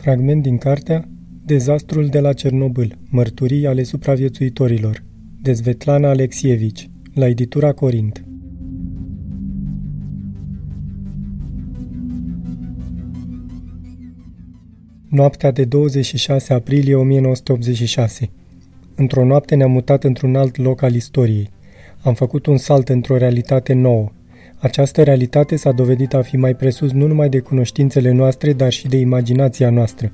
Fragment din cartea Dezastrul de la Cernobâl, mărturii ale supraviețuitorilor, de Svetlana Alexievici, la editura Corint. Noaptea de 26 aprilie 1986. Într-o noapte ne-am mutat într-un alt loc al istoriei. Am făcut un salt într-o realitate nouă. Această realitate s-a dovedit a fi mai presus nu numai de cunoștințele noastre, dar și de imaginația noastră.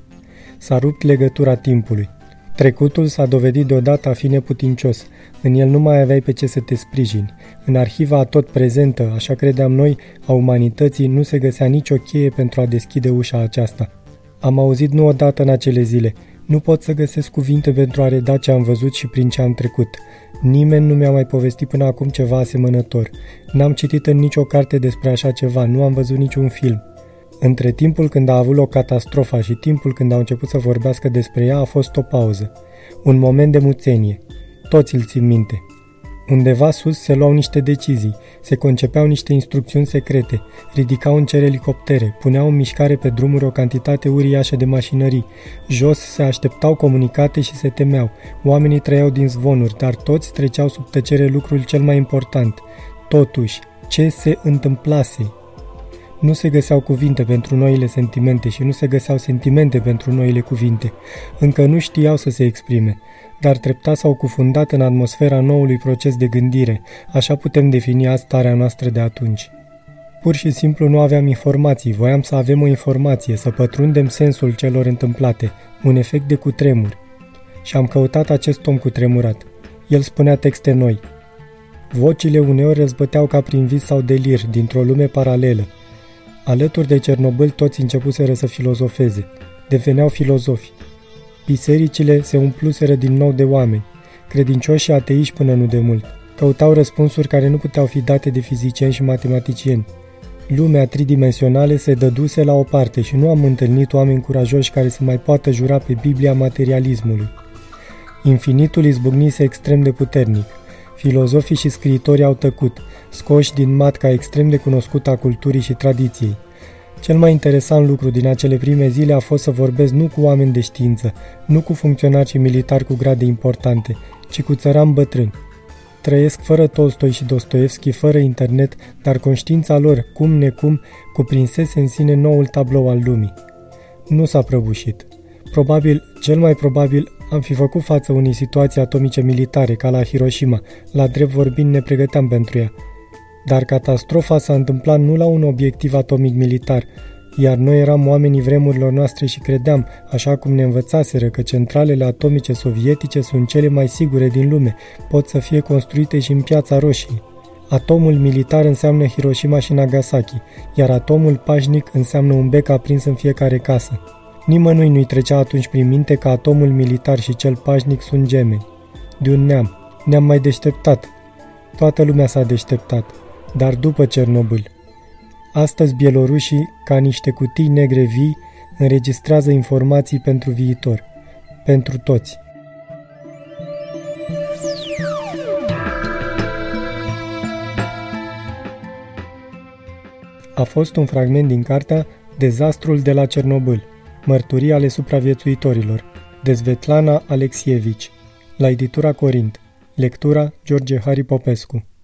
S-a rupt legătura timpului. Trecutul s-a dovedit deodată a fi neputincios. În el nu mai aveai pe ce să te sprijini. În arhiva tot prezentă, așa credeam noi, a umanității, nu se găsea nicio cheie pentru a deschide ușa aceasta. Am auzit nu odată în acele zile. Nu pot să găsesc cuvinte pentru a reda ce am văzut și prin ce am trecut. Nimeni nu mi-a mai povestit până acum ceva asemănător. N-am citit în nicio carte despre așa ceva, nu am văzut niciun film. Între timpul când a avut loc catastrofa și timpul când au început să vorbească despre ea a fost o pauză. Un moment de muțenie. Toți îl țin minte. Undeva sus se luau niște decizii, se concepeau niște instrucțiuni secrete, ridicau în cer elicoptere, puneau în mișcare pe drumuri o cantitate uriașă de mașinării. Jos se așteptau comunicate și se temeau. Oamenii trăiau din zvonuri, dar toți treceau sub tăcere lucrul cel mai important. Totuși, ce se întâmplase? Nu se găseau cuvinte pentru noile sentimente și nu se găseau sentimente pentru noile cuvinte. Încă nu știau să se exprime, dar treptat s-au cufundat în atmosfera noului proces de gândire, așa putem defini starea noastră de atunci. Pur și simplu nu aveam informații, voiam să avem o informație, să pătrundem sensul celor întâmplate, un efect de cutremur. Și am căutat acest om cutremurat. El spunea texte noi. Vocile uneori răzbăteau ca prin vis sau delir, dintr-o lume paralelă, Alături de Cernobâl toți începuseră să filozofeze. Deveneau filozofi. Bisericile se umpluseră din nou de oameni, credincioși și ateiști până nu de mult. Căutau răspunsuri care nu puteau fi date de fizicieni și matematicieni. Lumea tridimensională se dăduse la o parte și nu am întâlnit oameni curajoși care să mai poată jura pe Biblia materialismului. Infinitul izbucnise extrem de puternic. Filozofii și scriitorii au tăcut, scoși din matca extrem de cunoscută a culturii și tradiției. Cel mai interesant lucru din acele prime zile a fost să vorbesc nu cu oameni de știință, nu cu funcționari și militari cu grade importante, ci cu țărani bătrâni. Trăiesc fără Tolstoi și Dostoevski, fără internet, dar conștiința lor, cum necum, cuprinsese în sine noul tablou al lumii. Nu s-a prăbușit. Probabil, cel mai probabil, am fi făcut față unei situații atomice militare, ca la Hiroshima. La drept vorbind, ne pregăteam pentru ea. Dar catastrofa s-a întâmplat nu la un obiectiv atomic militar, iar noi eram oamenii vremurilor noastre și credeam, așa cum ne învățaseră, că centralele atomice sovietice sunt cele mai sigure din lume, pot să fie construite și în piața roșie. Atomul militar înseamnă Hiroshima și Nagasaki, iar atomul pașnic înseamnă un bec aprins în fiecare casă. Nimănui nu-i trecea atunci prin minte că atomul militar și cel pașnic sunt gemeni. De un neam. Ne-am mai deșteptat. Toată lumea s-a deșteptat. Dar după Cernobâl. Astăzi bielorușii, ca niște cutii negre vii, înregistrează informații pentru viitor. Pentru toți. A fost un fragment din cartea Dezastrul de la Cernobâl Mărturii ale supraviețuitorilor, de Svetlana Alexievici, la editura Corint, lectura George Hari Popescu.